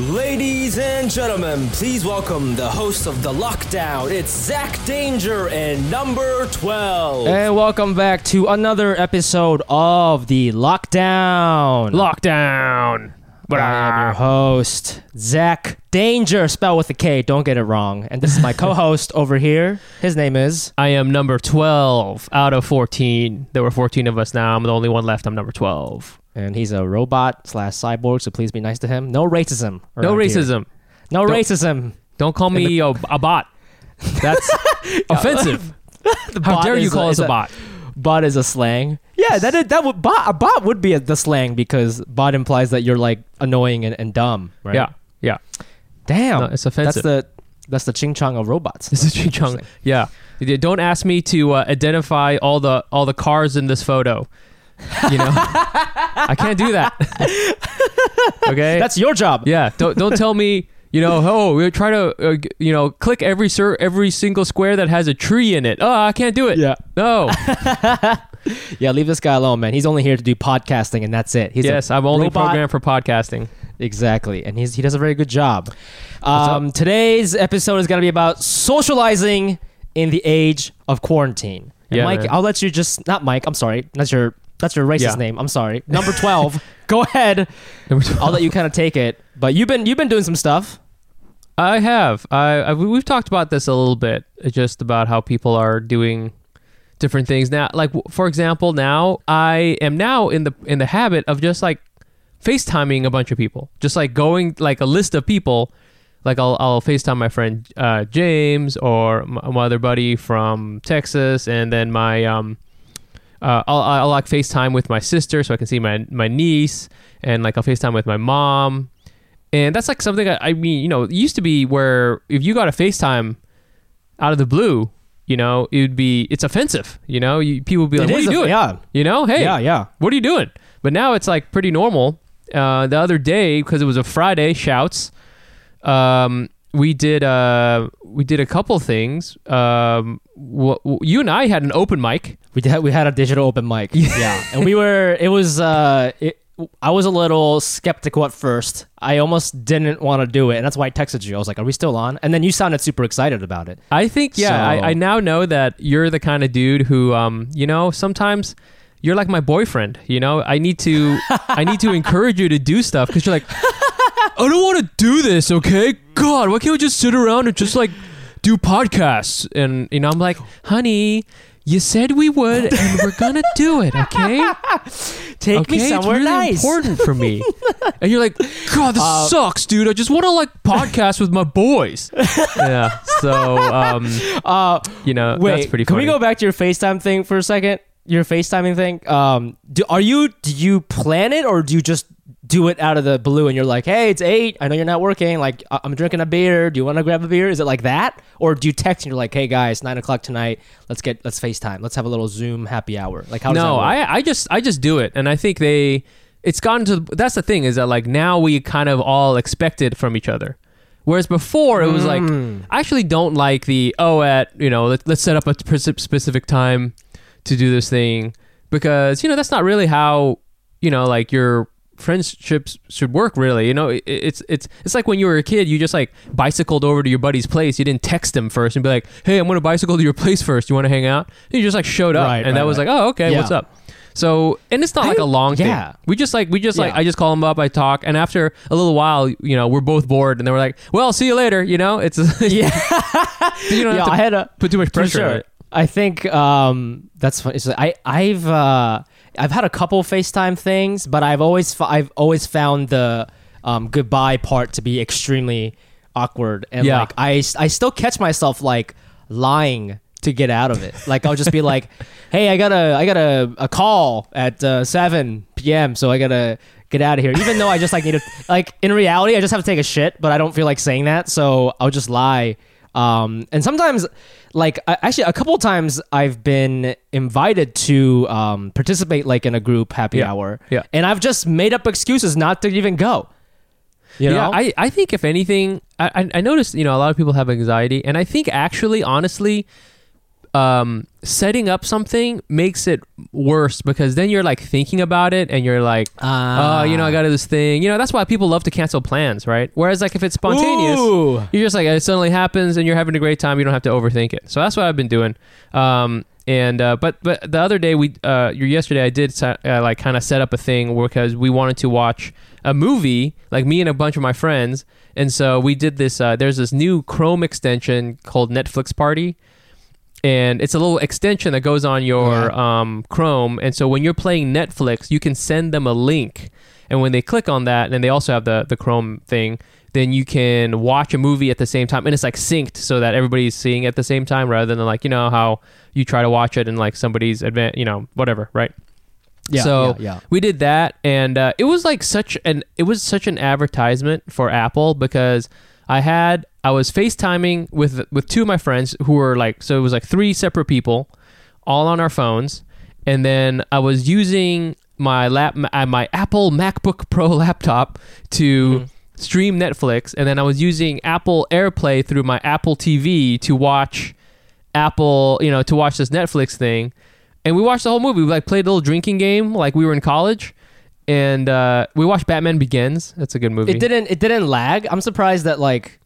Ladies and gentlemen, please welcome the host of The Lockdown. It's Zak Danger and number 12. And welcome back to another episode of the Lockdown. Lockdown. But I am your host, Zak Danger, spelled with a K. Don't get it wrong. And this is my co-host over here. His name is. I am number 12 out of 14. There were 14 of us now. I'm the only one left. I'm number 12. And he's a robot slash cyborg, so please be nice to him. No racism. No around here. racism. No Don't- racism. Don't call me a, a bot. That's offensive. The How dare you call is us a bot? Bot is a slang. Yeah, that is, that would bot a bot would be a, the slang because bot implies that you're like annoying and, and dumb, right? Yeah. Yeah. Damn, No, it's offensive. That's the that's the ching chong of robots. This is Ching Chong. Yeah. Don't ask me to uh, identify all the all the cars in this photo. You know, I can't do that. okay. That's your job. Yeah, don't don't tell me. You know, oh, we try to, uh, g- you know, click every sir every single square that has a tree in it. Oh, I can't do it. Yeah. No. Yeah, leave this guy alone, man. He's only here to do podcasting, and that's it. He's a yes, I'm only robot. programmed for podcasting. Exactly, and he's he does a very good job. Um, today's episode is going to be about socializing in the age of quarantine. And Yeah, Mike, man. I'll let you just not Mike. I'm sorry, that's your that's your racist Yeah. name. I'm sorry. Number twelve. Go ahead. I'll let you kind of take it. But you've been you've been doing some stuff. I have. I, I we- we've talked about this a little bit, uh, just about how people are doing different things now. Like w- for example, now I am now in the in the habit of just like FaceTiming a bunch of people, just like going like a list of people. Like I'll I'll FaceTime my friend uh, James or my, my other buddy from Texas, and then my um. Uh, I'll, I'll like FaceTime with my sister so I can see my my niece, and like I'll FaceTime with my mom, and that's like something I, I mean, you know, it used to be where if you got a FaceTime out of the blue, you know, it would be it's offensive. You know, you, people would be like, It "What are you a- doing?" yeah. You know, hey, Yeah, yeah. what are you doing? But now it's like pretty normal. Uh, the other day, because it was a Friday, shouts. Um, we did uh, we did a couple things. Um, wh- wh- you and I had an open mic. We did, we had a digital open mic. yeah. And we were it was uh it, I was a little skeptical at first. I almost didn't want to do it, and that's why I texted you. I was like, "Are we still on?" And then you sounded super excited about it. I think yeah. So- I, I now know that you're the kind of dude who, um, you know, sometimes you're like my boyfriend. You know, I need to I need to encourage you to do stuff because you're like, I don't want to do this. Okay, God, why can't we just sit around and just like do podcasts? And you know, I'm like, honey. You said we would, and we're gonna do it, okay? Take okay, me somewhere it's really nice. important for me. and you're like, God, this Uh, sucks, dude. I just want to like podcast with my boys. yeah. So, um, Uh, you know, wait, that's pretty cool. can we go back to your FaceTime thing for a second? Your FaceTiming thing. Um, do, are you do you plan it or do you just do it out of the blue and you're like, hey, it's eight. I know you're not working. Like, I- I'm drinking a beer. Do you want to grab a beer? Is it like that, or do you text and you're like, hey guys, nine o'clock tonight. Let's get let's FaceTime. Let's have a little Zoom happy hour. Like, how does that no. I, I just, I just do it, and I think they, it's gotten to. That's the thing is that like now we kind of all expect it from each other. Whereas before it was like Mm. I actually don't like the oh at you know let, let's set up a speci- specific time to do this thing because you know that's not really how you know like your friendships should work really you know it, it's it's it's like when you were a kid you just like bicycled over to your buddy's place you didn't text him first and be like hey i'm gonna bicycle to your place first you want to hang out and you just like showed up Right, and that was right. like oh okay Yeah. what's up so and it's not I like a long yeah. thing we just like we just like i just call them up i talk and after a little while you know we're both bored and then we're like well see you later you know it's yeah, you don't yeah. have to I had a put too much pressure on sure. it I think um, that's funny. So I I've uh, I've had a couple FaceTime things, but I've always f- I've always found the um, goodbye part to be extremely awkward, and Yeah. like I I still catch myself like lying to get out of it. Like I'll just be like, "Hey, I got a I got a, a call at uh, seven p.m., so I gotta get out of here. Even though I just like need to like in reality, I just have to take a shit, but I don't feel like saying that, so I'll just lie. Um, and sometimes, like actually, a couple of times I've been invited to um, participate like in a group happy Yeah. hour, Yeah. and I've just made up excuses not to even go. You yeah. I, I think if anything, I, I I noticed you know a lot of people have anxiety, and I think actually, honestly, um, setting up something makes it worse because then you're like thinking about it, and you're like, Ah. oh, you know, I got to do this thing. You know, that's why people love to cancel plans, right? Whereas like if it's spontaneous, Ooh. you're just like it suddenly happens, and you're having a great time. You don't have to overthink it. So that's what I've been doing. Um, and uh, but but the other day we uh, yesterday I did uh, like kind of set up a thing because we wanted to watch a movie like me and a bunch of my friends and so we did this uh, there's this new chrome extension called netflix party and it's a little extension that goes on your um, chrome. And so when you're playing netflix you can send them a link. And when they click on that and they also have the, the chrome thing then you can watch a movie at the same time. And it's like synced so that everybody's seeing it at the same time rather than like you know how you try to watch it and like somebody's advan you know whatever right? Yeah, so yeah, yeah. we did that, and uh, it was like such an it was such an advertisement for Apple because I had I was FaceTiming with with two of my friends who were like so it was like three separate people, all on our phones, and then I was using my lap my, uh, my Apple MacBook Pro laptop to. Mm-hmm. Stream Netflix, and then I was using Apple AirPlay through my Apple TV to watch Apple, you know, to watch this Netflix thing. And we watched the whole movie. We like played a little drinking game like we were in college. And uh, we watched Batman Begins. That's a good movie. It didn't. It didn't lag. I'm surprised that like,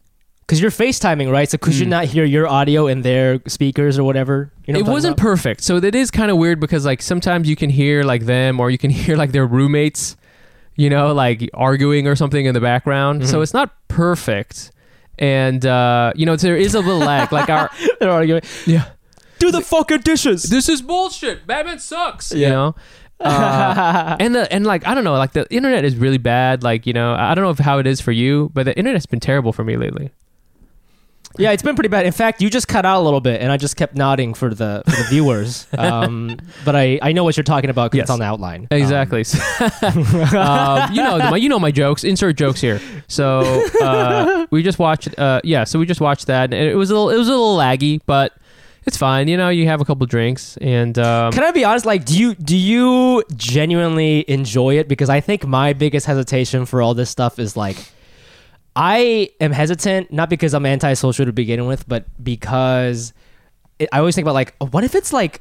because you're FaceTiming, right? So could you not hear your audio in their speakers or whatever? You know what Hmm. it I'm wasn't perfect. So that is kind of weird because like sometimes you can hear like them or you can hear like their roommates, you know, like arguing or something in the background. Mm-hmm. So it's not perfect. And uh, you know, there is a little lag. Like our They're arguing. yeah. Do the fucking dishes. this is bullshit. Batman sucks. You Yeah. know. Uh, and the and like I don't know, like the internet is really bad. Like you know, I don't know if how it is for you, but the internet's been terrible for me lately. Yeah, it's been pretty bad. In fact, you just cut out a little bit, and I just kept nodding for the for the viewers. Um, but I, I know what you're talking about because Yes. it's on the outline. Exactly. um, you know, my, you know my jokes. Insert jokes here. So uh, we just watched. Uh, yeah, so we just watched that, and it was a little, it was a little laggy, but it's fine. You know, you have a couple drinks, and um, Can I be honest? Like, do you do you genuinely enjoy it? Because I think my biggest hesitation for all this stuff is like, I am hesitant not because I'm antisocial to begin with, but because it, I always think about like, what if it's like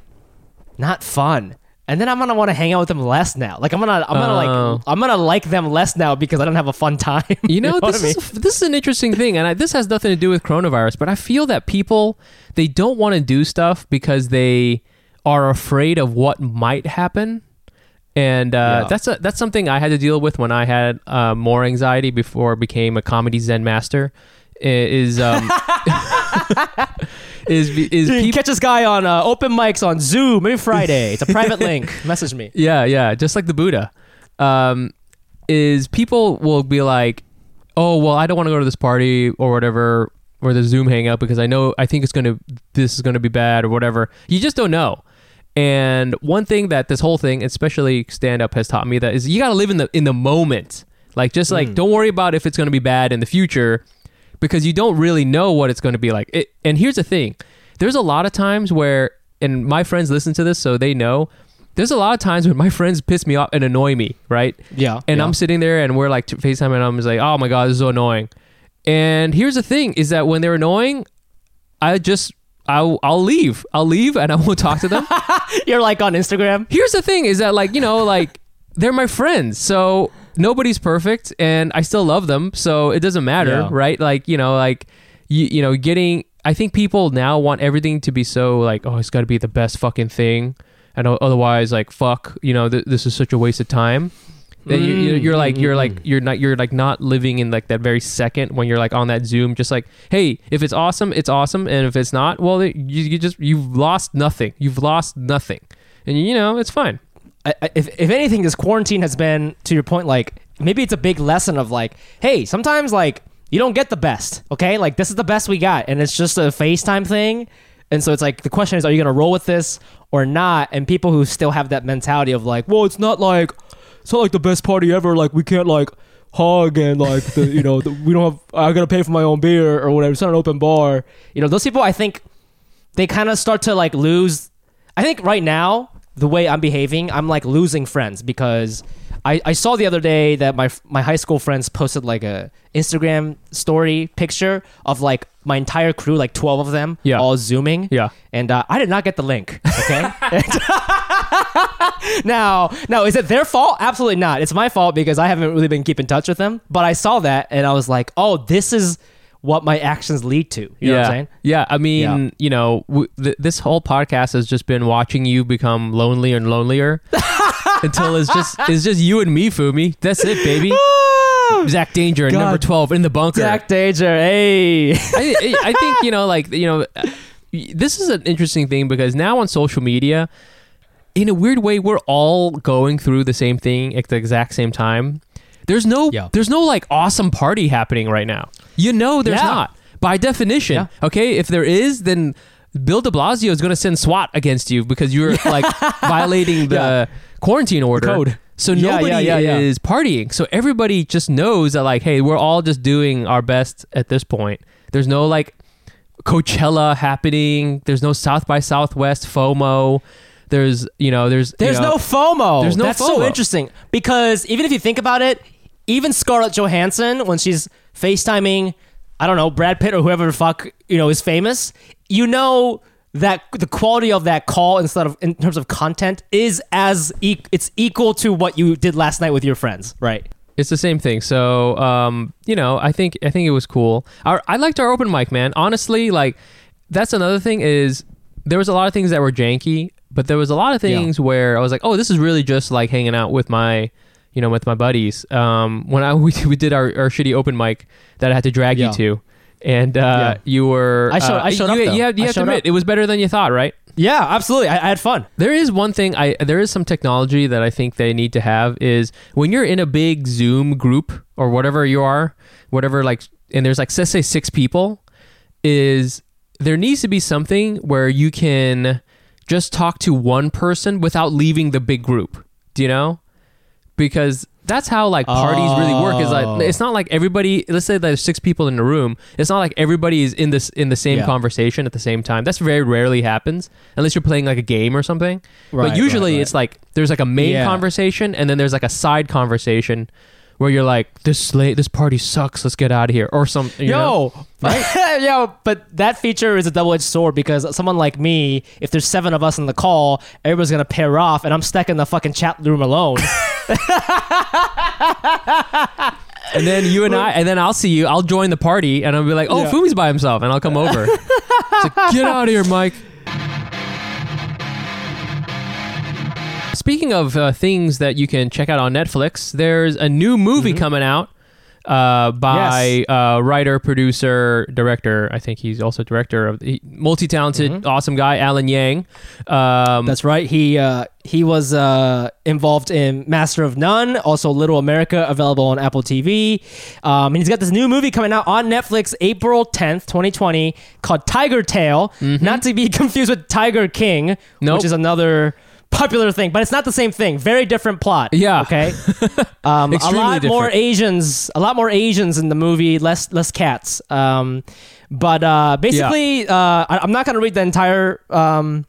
not fun, and then I'm gonna want to hang out with them less now. Like, I'm gonna I'm gonna Oh. like I'm gonna like them less now because I don't have a fun time. You know, what this I mean? is this is an interesting thing, and I, this has nothing to do with coronavirus. But I feel that people they don't want to do stuff because they are afraid of what might happen, and uh, Yeah. that's a, that's something I had to deal with when I had uh, more anxiety before I became a comedy Zen master. Is um, is is people catch this guy on uh, open mics on Zoom maybe Friday. It's a private link. Message me. Yeah, yeah, just like the Buddha. Um, is people will be like, "Oh, well, I don't want to go to this party or whatever or the Zoom hangout because I know I think it's gonna this is gonna be bad or whatever." You just don't know. And one thing that this whole thing, especially stand up, has taught me that is you got to live in the in the moment. Like just like don't worry about if it's going to be bad in the future because you don't really know what it's going to be like. It, and here's the thing. There's a lot of times where and my friends listen to this so they know there's a lot of times when my friends piss me off and annoy me, right? Yeah, And yeah. I'm sitting there and we're like FaceTime and I'm just like, "Oh my god, this is so annoying." And here's the thing is that when they're annoying, I just I'll, I'll leave. I'll leave and I won't talk to them. You're like on Instagram. Here's the thing is that like, you know, like they're my friends. So nobody's perfect and I still love them. So it doesn't matter, Yeah. right? Like, you know, like you, you know, getting I think people now want everything to be so like, oh, it's got to be the best fucking thing. And otherwise like fuck, you know, th- this is such a waste of time. That you, you, you're like you're like mm-hmm. you're not you're like not living in like that very second when you're like on that Zoom. Just like, hey, if it's awesome, it's awesome, and if it's not, well, you, you just you've lost nothing. You've lost nothing, and you know it's fine. If, if anything, this quarantine has been, to your point, like maybe it's a big lesson of like, hey, sometimes like you don't get the best, okay? Like this is the best we got, and it's just a FaceTime thing. And so it's like the question is, are you gonna roll with this or not? And people who still have that mentality of like, well, it's not like it's not like the best party ever. Like we can't like hug and like the you know the, we don't have I gotta pay for my own beer or whatever. It's not an open bar. You know, those people, I think they kind of start to like lose. I think right now, the way I'm behaving, I'm like losing friends because I, I saw the other day that my my high school friends posted like a Instagram story picture of like my entire crew, like 12 of them, Yeah. all zooming. Yeah. And uh, I did not get the link. Okay. now, now is it their fault? Absolutely not. It's my fault because I haven't really been keeping touch with them. But I saw that and I was like, oh, this is what my actions lead to. You know yeah. what I'm saying? Yeah, I mean, Yeah. you know, w- th- this whole podcast has just been watching you become lonelier and lonelier until it's just it's just you and me, Fumi. That's it, baby. Oh! Zak Danger God. number twelve in the bunker. Zak Danger, hey. I, I I think you know, like you know, uh, this is an interesting thing because now on social media, in a weird way, we're all going through the same thing at the exact same time. There's no, Yeah. there's no like awesome party happening right now. You know, there's Yeah. not by definition. Yeah. Okay, if there is, then Bill De Blasio is going to send SWAT against you because you're like violating the Yeah. quarantine order. Code. So nobody is partying. So everybody just knows that like, hey, we're all just doing our best at this point. There's no like Coachella happening. There's no South by Southwest FOMO. There's you know there's you There's know- no FOMO. There's no That's so interesting because even if you think about it, even Scarlett Johansson when she's FaceTiming, I don't know Brad Pitt or whoever the fuck you know is famous, you know that the quality of that call instead of in terms of content is as e- it's equal to what you did last night with your friends, right? It's the same thing. So, um, you know, I think I think it was cool. Our, I liked our open mic, man. Honestly, like that's another thing is there was a lot of things that were janky, but there was a lot of things where I was like, oh, this is really just like hanging out with my, you know, with my buddies. Um, when I we, we did our, our shitty open mic that I had to drag Yeah. you to, and uh, Yeah. you were I showed- uh, I showed you, up, though. You have, you have to admit up. it was better than you thought, right? Yeah, absolutely. I, I had fun. There is one thing I there is some technology that I think they need to have is when you're in a big Zoom group or whatever you are, whatever like and there's like let's say six people, is there needs to be something where you can just talk to one person without leaving the big group. Do you know? Because that's how like parties really work. Is Oh. like it's not like everybody. Let's say there's six people in the room. It's not like everybody is in this in the same Yeah. conversation at the same time. That's very rarely happens unless you're playing like a game or something. Right, but usually right, right. it's like there's like a main Yeah. conversation and then there's like a side conversation where you're like this late this party sucks. Let's get out of here or some. You know? Yo, yo, but that feature is a double-edged sword because someone like me, if there's seven of us in the call, everybody's gonna pair off, and I'm stuck in the fucking chat room alone. And then you and I, and then I'll see you. I'll join the party, and I'll be like, "Oh, Yeah. Fumi's by himself," and I'll come over. it's like, get out of here, Mike. Speaking of uh, things that you can check out on Netflix, there's a new movie coming out uh, by Yes. uh, writer, producer, director. I think he's also director of the multi-talented, awesome guy, Alan Yang. Um, That's right. He uh, he was uh, involved in Master of None, also Little America, available on Apple TV. Um, and he's got this new movie coming out on Netflix April 10th, 2020, called Tigertail. Not to be confused with Tiger King, Nope. which is another popular thing, but it's not the same thing. Very different plot. Yeah. Okay. Um, a lot more. Asians, a lot more Asians in the movie, less less cats. Um, but uh, basically, uh, I, I'm not gonna read the entire um,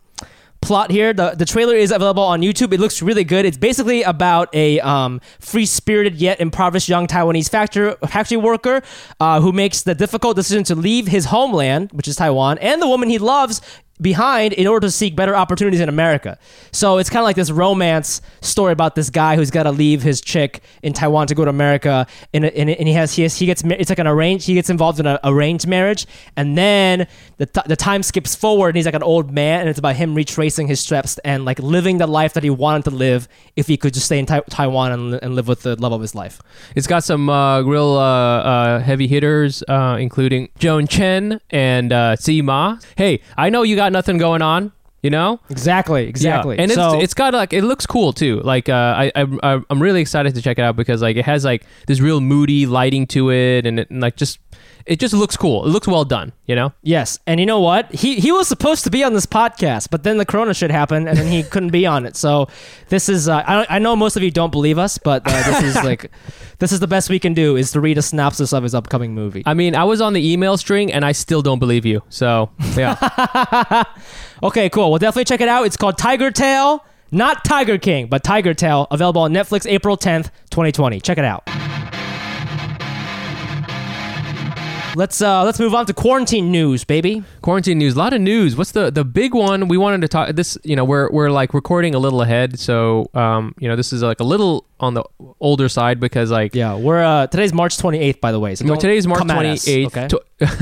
plot here. The the trailer is available on YouTube. It looks really good. It's basically about a um, free spirited yet impoverished young Taiwanese factory factory worker uh, who makes the difficult decision to leave his homeland, which is Taiwan, and the woman he loves behind in order to seek better opportunities in America. So it's kind of like this romance story about this guy who's got to leave his chick in Taiwan to go to America, and, and, and he has he has, he gets it's like an arranged he gets involved in an arranged marriage, and then the the time skips forward, and he's like an old man, and it's about him retracing his steps and like living the life that he wanted to live if he could just stay in Tai- Taiwan and, and live with the love of his life. It's got some uh, real uh, uh, heavy hitters, uh, including Joan Chen and uh, Tzi Ma. Hey, I know you got nothing going on, you know? Exactly, exactly. Yeah. And so, it's, it's got like it looks cool too. Like uh, I, I I'm really excited to check it out because like it has like this real moody lighting to it, and, it, and like just it just looks cool. It looks well done. You know. Yes, and you know what? He he was supposed to be on this podcast, but then the Corona shit happened, and then he couldn't be on it. So this is uh, I I know most of you don't believe us, but uh, this is like this is the best we can do is to read a synopsis of his upcoming movie. I mean, I was on the email string and I still don't believe you. So yeah. Okay, cool. We'll definitely check it out. It's called Tigertail, not Tiger King, but Tigertail. Available on Netflix April 10th, 2020. Check it out. Let's uh let's move on to quarantine news, baby. quarantine news. A lot of news. What's the the big one we wanted to talk? This you know we're we're like recording a little ahead, so um you know this is like a little on the older side because like Yeah, we're uh today's March 28th, by the way. So No, today's March come at us, 28th. okay?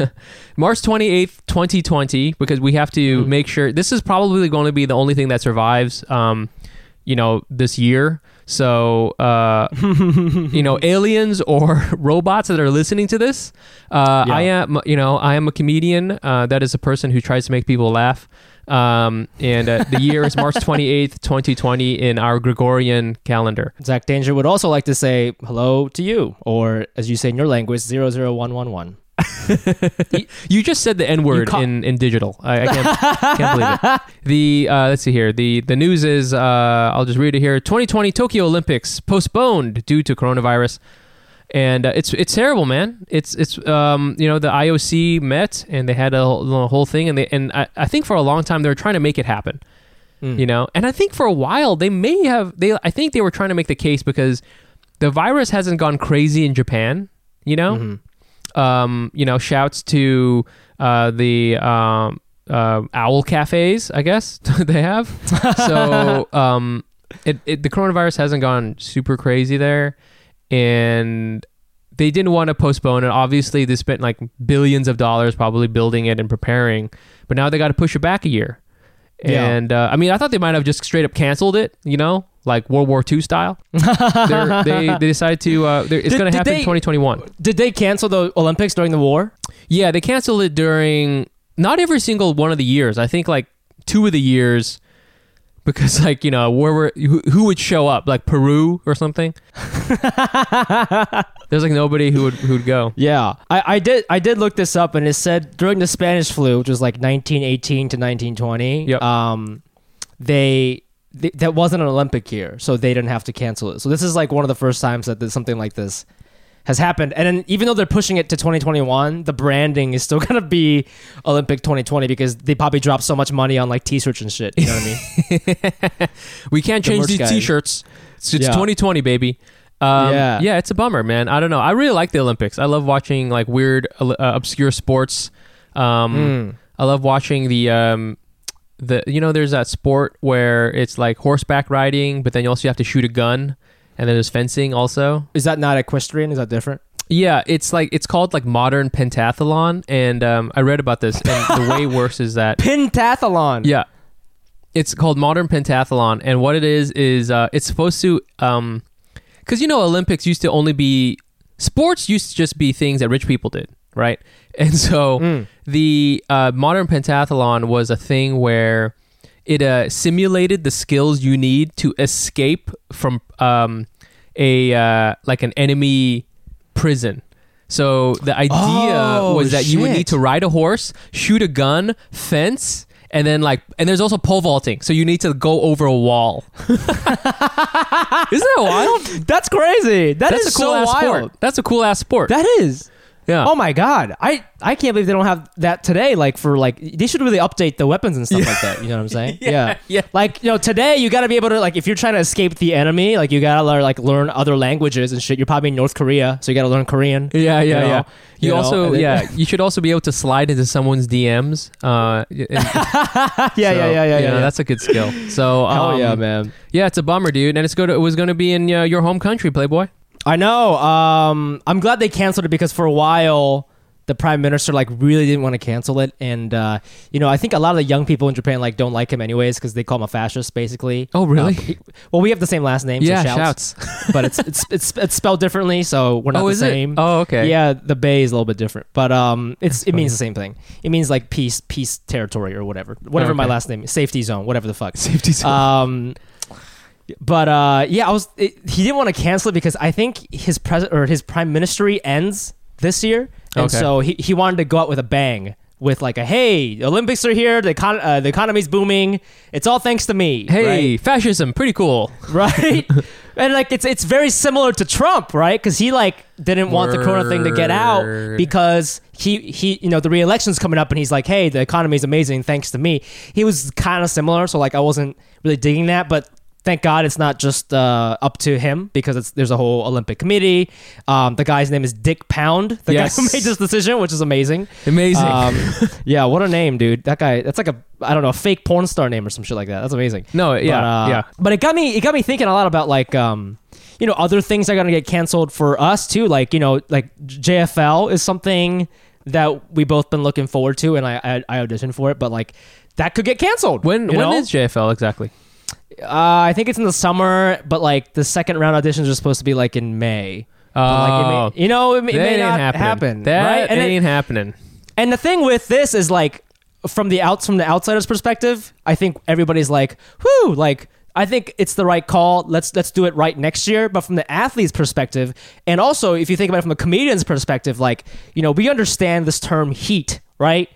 tw- March 28th, 2020, because we have to Mm-hmm. make sure this is probably going to be the only thing that survives, um, you know, this year. So, uh, you know, aliens or robots that are listening to this, uh, Yeah. I am, you know, I am a comedian. Uh, that is a person who tries to make people laugh. Um, and uh, the year is March 28th, 2020 in our Gregorian calendar. Zak Danger would also like to say hello to you, or as you say in your language, 00111. You just said the N word ca- in, in digital. I, I can't, can't believe it. The uh, let's see here. The the news is uh, I'll just read it here. 2020 Tokyo Olympics postponed due to coronavirus, and uh, it's it's terrible, man. It's it's um you know the IOC met and they had a whole, a whole thing and they and I, I think for a long time they were trying to make it happen. You know, and I think for a while they may have they I think they were trying to make the case because the virus hasn't gone crazy in Japan. You know um, you know, shouts to uh, the um, uh, owl cafes, I guess they have. So um, it, it, the coronavirus hasn't gone super crazy there, and they didn't want to postpone it. Obviously, they spent like billions of dollars probably building it and preparing, but now they got to push it back a year. Yeah. And uh, I mean, I thought they might have just straight up canceled it, you know, like World War II style. They're, they they decided to. Uh, they're- it's Did- going to happen they- in 2021. Did they cancel the Olympics during the war? Yeah, they canceled it during not every single one of the years. I think like two of the years because like you know where were who, who would show up like Peru or something. There's like nobody who would who'd go. Yeah, I, I did. I did look this up, and it said during the Spanish flu, which was like 1918 to 1920. Yep. Um, they, they that wasn't an Olympic year, so they didn't have to cancel it. So this is like one of the first times that something like this has happened. And then even though they're pushing it to 2021, the branding is still gonna be Olympic 2020 because they probably dropped so much money on like t-shirts and shit. You know what I mean? We can't The change merch these guys. t-shirts. It's, it's Yeah. 2020, baby. Um, Yeah. yeah, it's a bummer, man. I don't know. I really like the Olympics. I love watching like weird, uh, obscure sports. Um, Mm. I love watching the um, the you know there's that sport where it's like horseback riding, but then you also have to shoot a gun, and then there's fencing also. Is that not equestrian? Is that different? Yeah, it's like it's called like modern pentathlon, and um, I read about this, and the way worse is that Pentathlon. yeah. It's called Modern Pentathlon, and what it is is uh, it's supposed to, um, because you know Olympics used to only be sports used to just be things that rich people did, right? And so Mm. the uh, Modern Pentathlon was a thing where it uh, simulated the skills you need to escape from um, a uh, like an enemy prison. So the idea Oh, was that you would need to ride a horse, shoot a gun, fence, and then like and there's also pole vaulting. So you need to go over a wall. Isn't that wild? That's crazy. That That's is a cool so ass wild. sport. That's a cool ass sport. That is. Yeah. Oh my god. I I can't believe they don't have that today. Like for like they should really update the weapons and stuff like that. You know what I'm saying? Yeah, yeah. Like you know today you got to be able to like if you're trying to escape the enemy like you got to learn like learn other languages and shit. You're probably in North Korea, so you got to learn Korean. Yeah, yeah, you know? yeah. You, You know, also, then- yeah, you should also be able to slide into someone's DMs. Uh, and- yeah, so, yeah, yeah, yeah, yeah. know, That's a good skill. So, Hell um, yeah, man. Yeah, it's a bummer, dude, and it's going to, it was going to be in uh, your home country, Playboy. I know. Um, I'm glad they canceled it because for a while the prime minister like really didn't want to cancel it, and uh, you know I think a lot of the young people in Japan like don't like him anyways because they call him a fascist basically. Oh, really? Uh, well, we have the same last name. yeah, so shouts, shouts. but it's it's it's it's spelled differently, so we're not oh, the is same. it? Oh, okay. Yeah, the bay is a little bit different, but um, it's it funny. means the same thing. It means like peace, peace territory or whatever, whatever my Okay. last name is, safety zone, whatever the fuck. Safety zone. Um, but uh, yeah, I was. It, he didn't want to cancel it because I think his president or his prime ministry ends this year, and Okay. so he, he wanted to go out with a bang. With like a hey, Olympics are here. The econ- uh, the economy's booming. It's all thanks to me. Hey, right? fascism, pretty cool. right? and like it's it's very similar to Trump, right? Because he like didn't want the Corona thing to get out because he he you know the re-election's coming up and he's like, hey, the economy's amazing thanks to me. He was kind of similar, so like I wasn't really digging that, but. Thank God it's not just uh, up to him because it's, there's a whole Olympic committee. Um, the guy's name is Dick Pound, the Yes. guy who made this decision, which is amazing. Amazing. Um, yeah, what a name, dude. That guy. That's like a I don't know, a fake porn star name or some shit like that. That's amazing. No, yeah, but, uh, yeah. But it got me. It got me thinking a lot about like um, you know, other things that are gonna get canceled for us too. Like you know, like JFL is something that we both been looking forward to, and I I, I auditioned for it, but like that could get canceled. when when know? is JFL exactly? Uh, I think it's in the summer, but like the second round auditions are supposed to be like in May. But, like, it Oh, may, you know, it may, it that may ain't not happening. happen, That right? And it- ain't happening. and the thing with this is like from the outs from the outsider's perspective, I think everybody's like, "Whoo!" Like I think it's the right call. Let's let's do it right next year. But from the athlete's perspective, and also if you think about it from a comedian's perspective, like you know, we understand this term heat, right?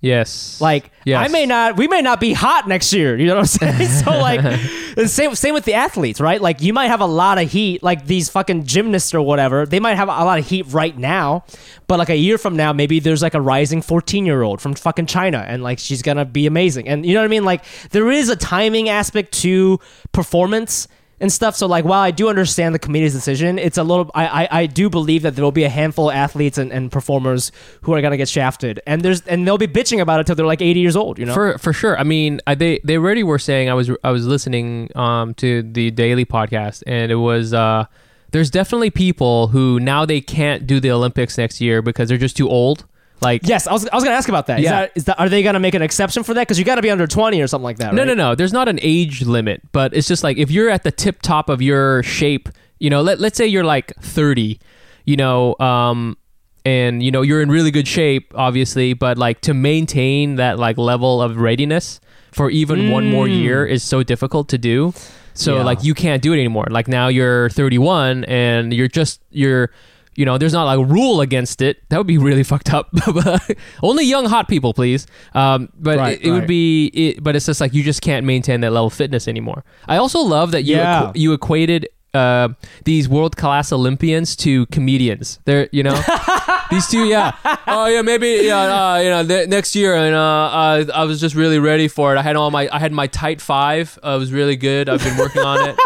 Yes. Like Yes. I may not, we may not be hot next year. You know what I'm saying? so like, same same with the athletes, right? Like you might have a lot of heat, like these fucking gymnasts or whatever. They might have a lot of heat right now, but like a year from now, maybe there's like a rising 14 year old from fucking China, and like she's gonna be amazing. And you know what I mean? Like there is a timing aspect to performance and stuff. So like, while I do understand the committee's decision, it's a little. I I, I do believe that there will be a handful of athletes and, and performers who are gonna get shafted, and there's and they'll be bitching about it till they're like 80 years old. You know. For for sure. I mean, I, they they already were saying I was I was listening um to the daily podcast and it was uh there's definitely people who now they can't do the Olympics next year because they're just too old. Like yes, I was, I was gonna ask about that. Is Yeah. that is that are they gonna make an exception for that? Because you got to be under 20 or something like that. No, right? no, no. There's not an age limit, but it's just like if you're at the tip top of your shape, you know, let, let's say you're like 30, you know, um, and you know you're in really good shape, obviously, but like to maintain that like level of readiness for even one more year is so difficult to do. So Yeah. like you can't do it anymore. Like now you're 31 and you're just you're you know, there's not like a rule against it. That would be really fucked up. Only young hot people, please. Um, but Right, it, it would be. It, but it's just like you just can't maintain that level of fitness anymore. I also love that you Yeah. equ- you equated uh, these world class Olympians to comedians. They're you know these two. Yeah. Oh yeah, maybe yeah. Uh, you know, th- next year, and uh, uh, I was just really ready for it. I had all my I had my tight five. Uh, it was really good. I've been working on it.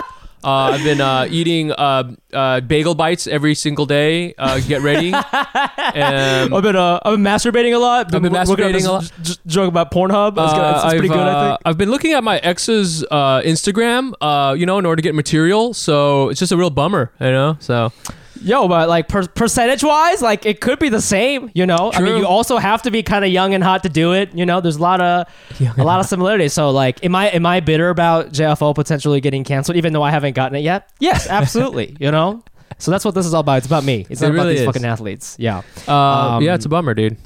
Uh, I've been uh, eating uh, uh, bagel bites every single day. Uh, get ready. Um, I've been uh, I've been masturbating a lot. I've been working masturbating this a lot. j- j- joke about Pornhub. It's, good. it's, it's pretty I've, good, I uh, think. I've been looking at my ex's uh, Instagram, uh, you know, in order to get material. So it's just a real bummer, you know. So Yo, but like per- percentage wise, like it could be the same. You know, I mean, you also have to be kind of young and hot to do it. You know, there's a lot of a lot of similarities. So like, am I am I bitter about JFL potentially getting canceled, even though I haven't gotten it yet? Yes, absolutely. you know. So that's what this is all about. It's about me. It's It not about these is. fucking athletes. Yeah. uh, Um, yeah, it's a bummer, dude.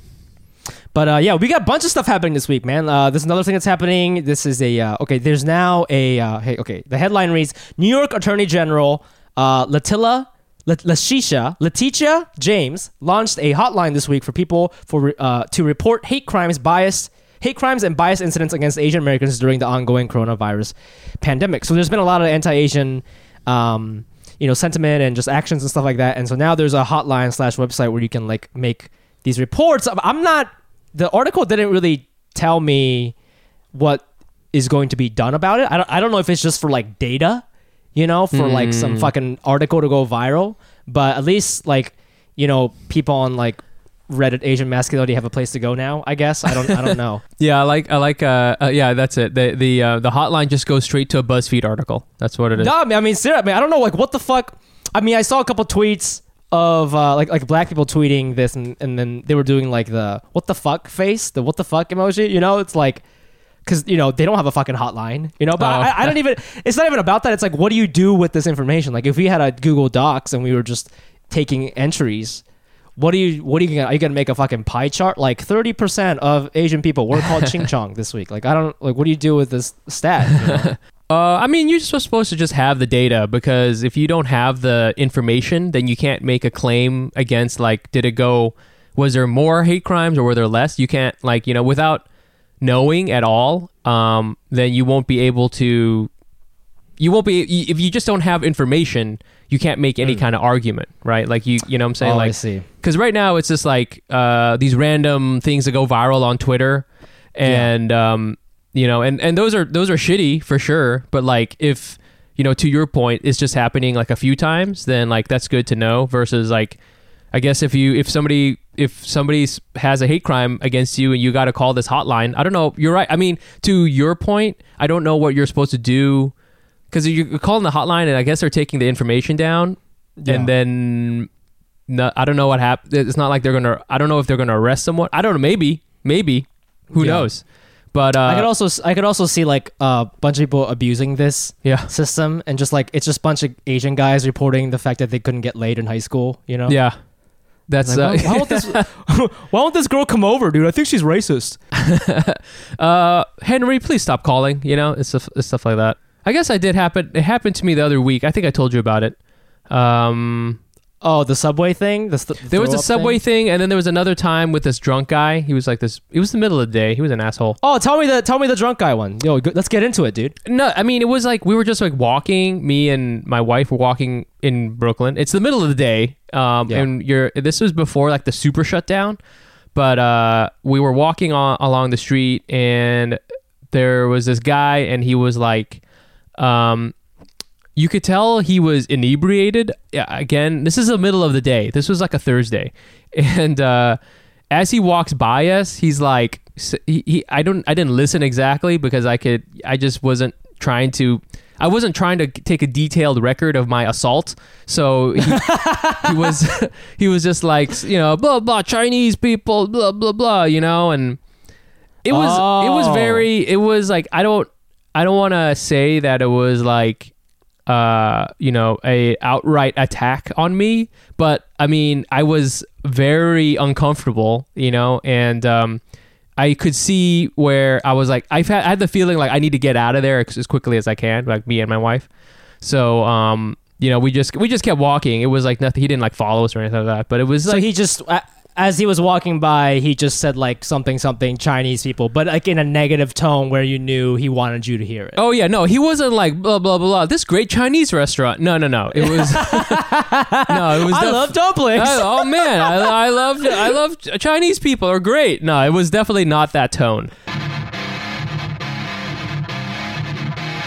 But uh, yeah, we got a bunch of stuff happening this week, man. Uh, there's another thing that's happening. This is a uh, okay. There's now a uh, hey. Okay, the headline reads: New York Attorney General uh, Latilla Letitia James launched a hotline this week for people for uh, to report hate crimes, bias. Hate crimes and bias incidents against Asian Americans during the ongoing coronavirus pandemic. So there's been a lot of anti-Asian, um, you know, sentiment and just actions and stuff like that. And so now there's a hotline slash website where you can like make these reports. I'm not. The article didn't really tell me what is going to be done about it. I don't, I don't know if it's just for like data, you know, for like some fucking article to go viral. But at least like, you know, people on like Reddit Asian masculinity have a place to go now. I guess I don't I don't know. Yeah, I like I like uh, uh yeah, that's it. The the uh, the hotline just goes straight to a BuzzFeed article. That's what it is. no, I mean, seriously, I, mean, I don't know, like, what the fuck. I mean, I saw a couple tweets of uh, like like black people tweeting this, and, and then they were doing like the what the fuck face, the what the fuck emoji. You know, it's like because you know they don't have a fucking hotline. You know, but Oh. I, I don't even. It's not even about that. It's like, what do you do with this information? Like, if we had a Google Docs and we were just taking entries. What do you? What are you gonna? Are you gonna make a fucking pie chart? Like thirty percent of Asian people were called ching chong this week. Like I don't. Like what do you do with this stat? you know? Uh, I mean, you're just supposed to just have the data because if you don't have the information, then you can't make a claim against like, did it go? Was there more hate crimes or were there less? You can't like you know without knowing at all. Um, then you won't be able to. You won't be if you just don't have information. You can't make any kind of argument, right? Like you, you know, what I'm saying oh, like I see. because right now it's just like uh, these random things that go viral on Twitter, and um, you know, and and those are those are shitty for sure. But like if you know, to your point, it's just happening like a few times, then like that's good to know. Versus like, I guess if you if somebody if somebody has a hate crime against you and you got to call this hotline, I don't know. You're right. I mean, to your point, I don't know what you're supposed to do because you're calling the hotline and I guess they're taking the information down, Yeah. and then no, I don't know what happened. It's not like they're gonna. I don't know if they're gonna arrest someone. I don't know. Maybe, maybe. Who Yeah. knows? But uh, I could also I could also see like a bunch of people abusing this yeah, system and just like it's just a bunch of Asian guys reporting the fact that they couldn't get laid in high school. You know? yeah. That's Like, uh, why, why won't this why won't this girl come over, dude? I think she's racist. uh, Henry, please stop calling. You know, it's stuff, it's stuff like that. I guess I did happen. It happened to me the other week. I think I told you about it. Um, Oh, the subway thing. The th- there was a subway thing? thing. and then there was another time with this drunk guy. He was like this. It was the middle of the day. He was an asshole. Oh, tell me the tell me the drunk guy one. Yo, go, let's get into it, dude. No, I mean it was like we were just like walking. Me and my wife were walking in Brooklyn. It's the middle of the day, um, Yeah. and you're. This was before like the super shutdown, but uh, we were walking on along the street, and there was this guy, and he was like, um, you could tell he was inebriated. Yeah, again, this is the middle of the day. This was like a Thursday, and uh, as he walks by us, he's like, he, he, I don't, I didn't listen exactly because I could, I just wasn't trying to. I wasn't trying to take a detailed record of my assault, so he, he was he was just like you know blah blah Chinese people blah blah blah you know and it was it was Oh. very it was like I don't I don't want to say that it was like uh you know a outright attack on me. But I mean I was very uncomfortable you know and um I could see where I was like I've had, I had the feeling like I need to get out of there as quickly as I can like me and my wife. So um you know we just we just kept walking. It was like nothing he didn't like follow us or anything like that. But it was So like he just uh, as he was walking by, he just said like something something Chinese people, but like in a negative tone where you knew he wanted you to hear it. Oh yeah, no, he wasn't like blah blah blah. blah. This great Chinese restaurant. No, no, no. It was no, it was. I def- love dumplings. I- oh man, I, I love I love Chinese people are great. No, it was definitely not that tone.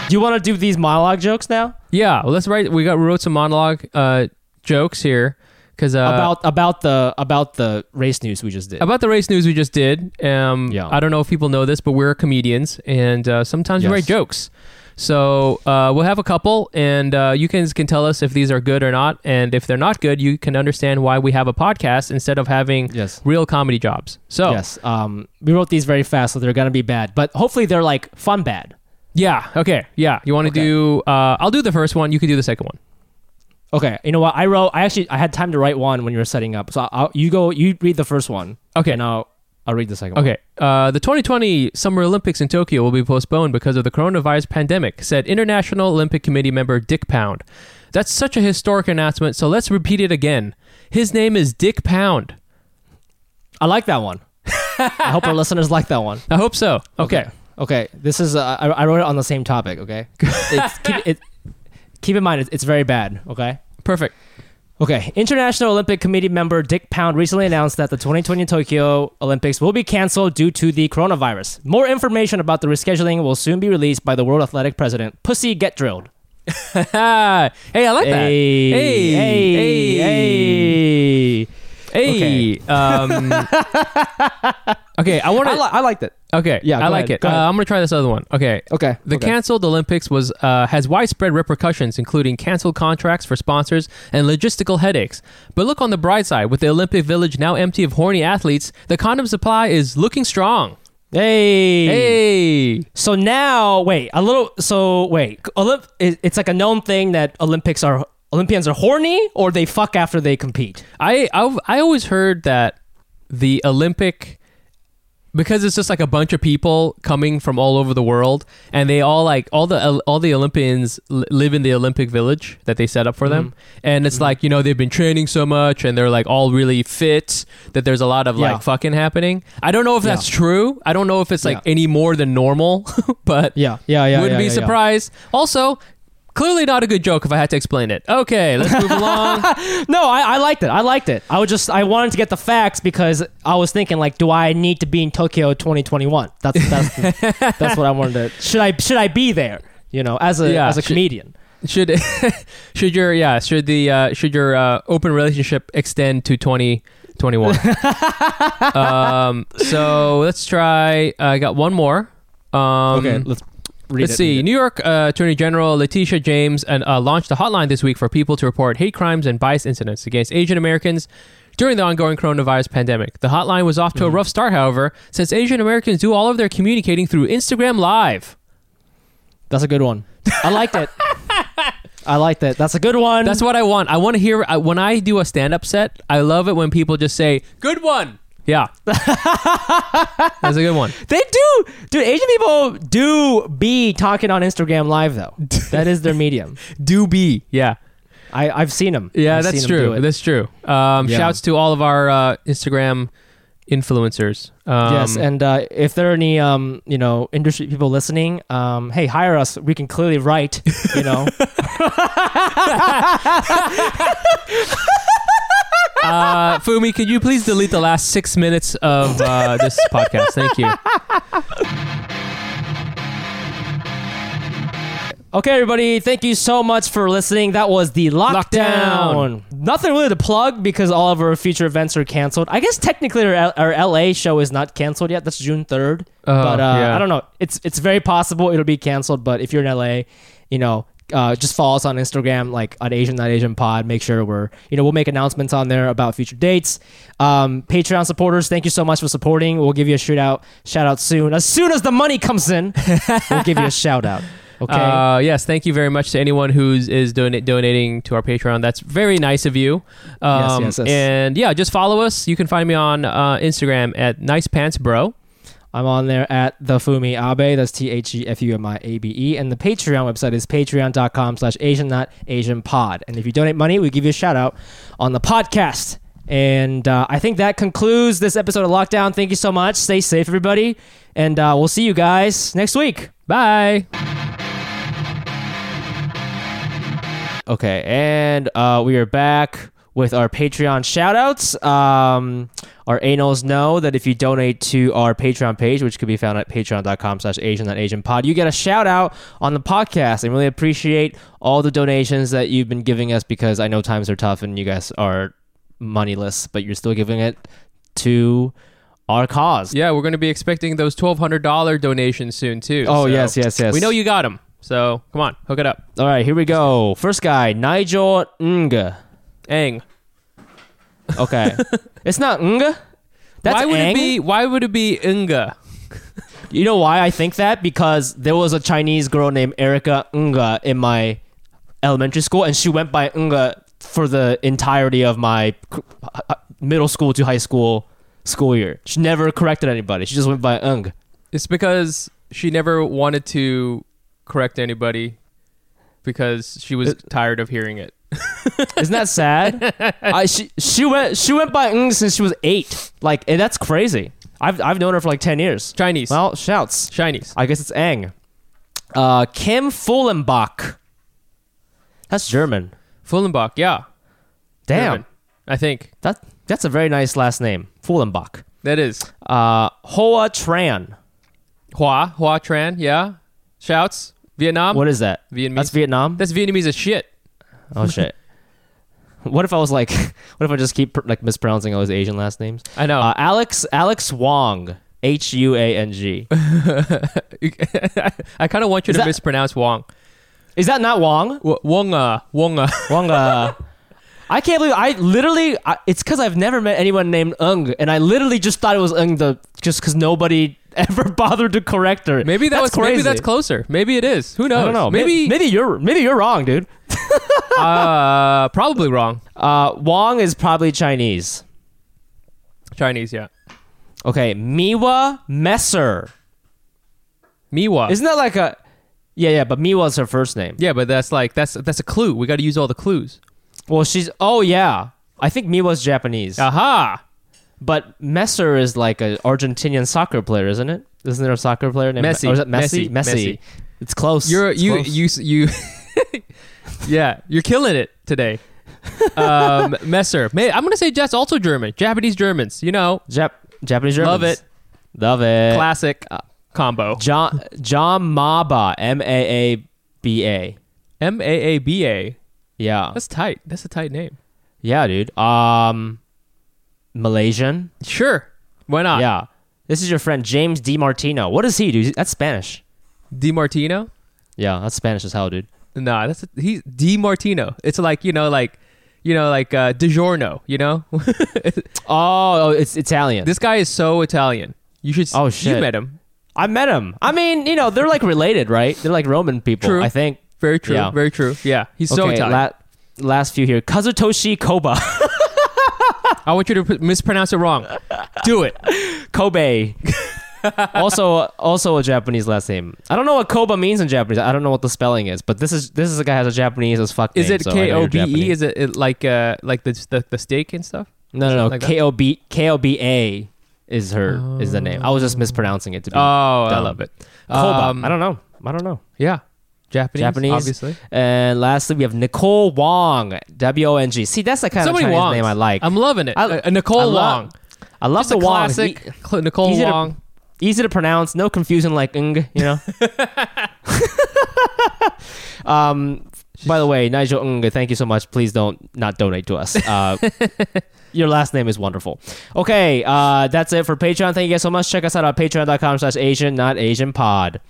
do you want to do these monologue jokes now Yeah, well, let's write. We got we wrote some monologue uh, jokes here because uh, about about the about the race news we just did? about the race news we just did. Um, Yeah. I don't know if people know this, but we're comedians, and uh, sometimes we write jokes. So uh, we'll have a couple, and uh, you can can tell us if these are good or not, and if they're not good, you can understand why we have a podcast instead of having yes. real comedy jobs. So Yes. Um, we wrote these very fast, so they're gonna be bad, but hopefully they're like fun bad. yeah, okay, yeah. You want to Okay. do? Uh, I'll do the first one. You can do the second one. Okay. You know what? I wrote. I actually I had time to write one when you were setting up. So I'll, you go. You read the first one. Okay. And I'll I'll read the second one. Okay. Uh, the 2020 Summer Olympics in Tokyo will be postponed because of the coronavirus pandemic, said International Olympic Committee member Dick Pound. That's such a historic announcement, so let's repeat it again. His name is Dick Pound. I like that one. I hope our listeners like that one. I hope so. Okay. Okay. This is uh, I, I wrote it on the same topic. Okay. It's, keep it. Keep in mind, it's, it's very bad. Okay. Perfect. Okay. International Olympic Committee member Dick Pound recently announced that the 2020 Tokyo Olympics will be canceled due to the coronavirus. More information about the rescheduling will soon be released by the World Athletic President. Pussy get drilled. hey, I like that. Hey, Hey, hey, hey. Hey. Hey. Um, okay, I want I, to. li- I liked it. okay, Yeah, I go like ahead, it. go Uh, ahead. I'm gonna try this other one. Okay. Okay. The okay. canceled Olympics was uh, has widespread repercussions, including canceled contracts for sponsors and logistical headaches. But look on the bright side: with the Olympic Village now empty of horny athletes, the condom supply is looking strong. Hey. Hey, So now, wait, a little. So wait, Olymp- it- it's like a known thing that Olympics are Olympians are horny or they fuck after they compete. I I've, I always heard that the Olympic because it's just like a bunch of people coming from all over the world, and they all like all the all the Olympians live in the Olympic Village that they set up for them, mm-hmm. and it's mm-hmm. like you know they've been training so much, and they're like all really fit that there's a lot of Yeah. like fucking happening. I don't know if Yeah. that's true. I don't know if it's like Yeah. any more than normal, but Yeah, yeah, yeah. wouldn't be surprised. Also. Clearly not a good joke if I had to explain it. Okay, let's move along. No, I, I liked it. I liked it. I was just I wanted to get the facts because I was thinking like, do I need to be in Tokyo 2021? That's that's the, that's what I wanted to. Should I should I be there? You know, as a Yeah, as a should- comedian. should should your yeah should the uh, should your uh, open relationship extend to 2021 um so let's try i got one more um Okay, let's read Let's it, see. read it. New York uh, Attorney General Letitia James and, uh, launched a hotline this week for people to report hate crimes and bias incidents against Asian Americans during the ongoing coronavirus pandemic. The hotline was off to Mm-hmm. a rough start, however, since Asian Americans do all of their communicating through Instagram Live. That's a good one. I liked it. I liked it. That's a good one. That's what I want. I want to hear I, when I do a stand-up set. I love it when people just say "good one." Yeah, that's a good one. they do, dude. Asian people do be talking on Instagram Live though. that is their medium. Do be yeah, I I've seen them. yeah. I've that's seen true. it. That's true. Um, Yeah. Shouts to all of our uh, Instagram influencers. Um, yes, and uh, if there are any um, you know industry people listening, um, hey, hire us. We can clearly write. You know, uh, Fumi, could you please delete the last six minutes of uh, this podcast? Thank you. Okay, everybody, thank you so much for listening. That was the lockdown. Lockdown. Nothing really to plug because all of our future events are canceled. I guess technically our, our LA show is not canceled yet. That's June third. Oh, but uh, yeah. I don't know. It's it's very possible it'll be canceled. But if you're in LA, you know, uh, just follow us on Instagram, like at Asian Not Asian Pod. Make sure we're you know we'll make announcements on there about future dates. Um, Patreon supporters, thank you so much for supporting. We'll give you a shout out shout out soon. As soon as the money comes in, we'll give you a shout out. Okay. Uh, yes, thank you very much to anyone who's is dona- donating to our Patreon. That's very nice of you. Um, yes, yes. And yeah, just follow us. You can find me on uh, Instagram at Nice Pants Bro. I'm on there at the Fumi Abe. That's T H E F U M I A B E. And the Patreon website is patreon.com slash Asian not Asian pod. And if you donate money, we give you a shout out on the podcast. And uh, I think that concludes this episode of Lockdown. Thank you so much. Stay safe, everybody. And uh, we'll see you guys next week. Bye. Okay, and uh, we are back with our Patreon shoutouts. Um, our anals know that if you donate to our Patreon page, which could be found at patreon.com slash Asian Asian pod, you get a shout out on the podcast. I really appreciate all the donations that you've been giving us because I know times are tough and you guys are moneyless, but you're still giving it to our cause. Yeah, we're going to be expecting those $1,200 donations soon, too. Oh, So yes, yes, yes. We know you got them. So come on, hook it up. All right, here we go. First guy, Nigel Nga. Ang. Okay. it's not Nga. That's why would Ang. it be? Why would it be Unga? You know why I think that? Because there was a Chinese girl named Erica Nga in my elementary school, and she went by Nga for the entirety of my uh, middle school to high school school year. She never corrected anybody. She just went by Ng. It's because she never wanted to correct anybody because she was tired of hearing it. Isn't that sad? I, she she went she went by Ng since she was eight. Like, and that's crazy. I've I've known her for like ten years. Chinese. Well, shouts. Chinese. I guess it's Ang. Uh, Kim Fullenbach. That's German. Fullenbach, yeah. Damn. German, I think. That that's a very nice last name, Fullenbach. That is. Uh, Hoa Tran. Hua, Hua Tran, yeah. Shouts. Vietnam. What is that? Vietnamese. That's Vietnam. That's Vietnamese as shit. Oh shit. What if I was like, what if I just keep like mispronouncing all his Asian last names? I know. Uh, Alex Alex Wong, H U A N G. I kind of want you Is to that- mispronounce Wong. Is that not Wong? W- Wonga. Wonga. Wong. Uh, I can't believe I literally. I, it's because I've never met anyone named Ung, and I literally just thought it was Ung the just because nobody ever bothered to correct her. Maybe that That's was maybe that's closer. Maybe it is. Who knows? I don't know. Maybe maybe you're maybe you're wrong, dude. Uh probably wrong. Uh, Wong is probably Chinese. Chinese, yeah. Okay, Miwa Messer. Miwa. Isn't that like a? Yeah, yeah, but Miwa Miwa's her first name. yeah, but that's like that's that's a clue. We got to use all the clues. Well, she's. Oh yeah, I think Miwa's Japanese, Aha! but Messer is like an Argentinian soccer player, isn't it? Isn't there a soccer player named Messi. Or is it Messi? Messi. Messi. Messi. It's close. You're It's you close. you you. yeah, you're killing it today. um, Messer. May, I'm gonna say that's also German. Japanese Germans. You know, Jap- Japanese Germans. Love it. Love it. classic uh, combo. John John Maba M A A B A. M A A B A. Yeah. That's tight. That's a tight name. Yeah, dude. Um, Malaysian. Sure. Why not? Yeah. This is your friend James DiMartino. What is he, dude? That's Spanish. DiMartino? Yeah, that's Spanish as hell, dude. Nah, that's he's Di Martino. It's like you know, like you know, like uh, DiGiorno. You know, Oh, oh, it's Italian. this guy is so Italian. You should. Oh, shit! You met him. I met him. I mean, you know, they're like related, right? They're like Roman people, True. I think. Very true. Yeah. Very true. Yeah, he's so Italian. la- last few here. Kazutoshi Koba. I want you to mispronounce it wrong. Do it. Kobe. also, also a Japanese last name. I don't know what Koba means in Japanese. I don't know what the spelling is, but this is this is a guy who has a Japanese as fuck. Name, Is it so I know K O B E? Is it, it like uh like the, the the steak and stuff? No, no, no. like? K O B K O B A is her is the name. I was just mispronouncing it to be. Oh, I love it. Koba. Um, I don't know. I don't know. Yeah, Japanese. Japanese. obviously. And lastly, we have Nicole Wong. W O N G. See, that's the kind So of Chinese Wongs. name I like. I'm loving it. I- Uh, Nicole I love- Wong. I love Just the Wong. classic E- Cl- Nicole Wong. Easy to pronounce, no confusion like ng, you know. um, by the way, Nigel ng, thank you so much. Please don't not donate to us. Uh, your last name is wonderful. Okay, uh, that's it for Patreon. Thank you guys so much. Check us out at patreon.com slash Asian, not Asian pod.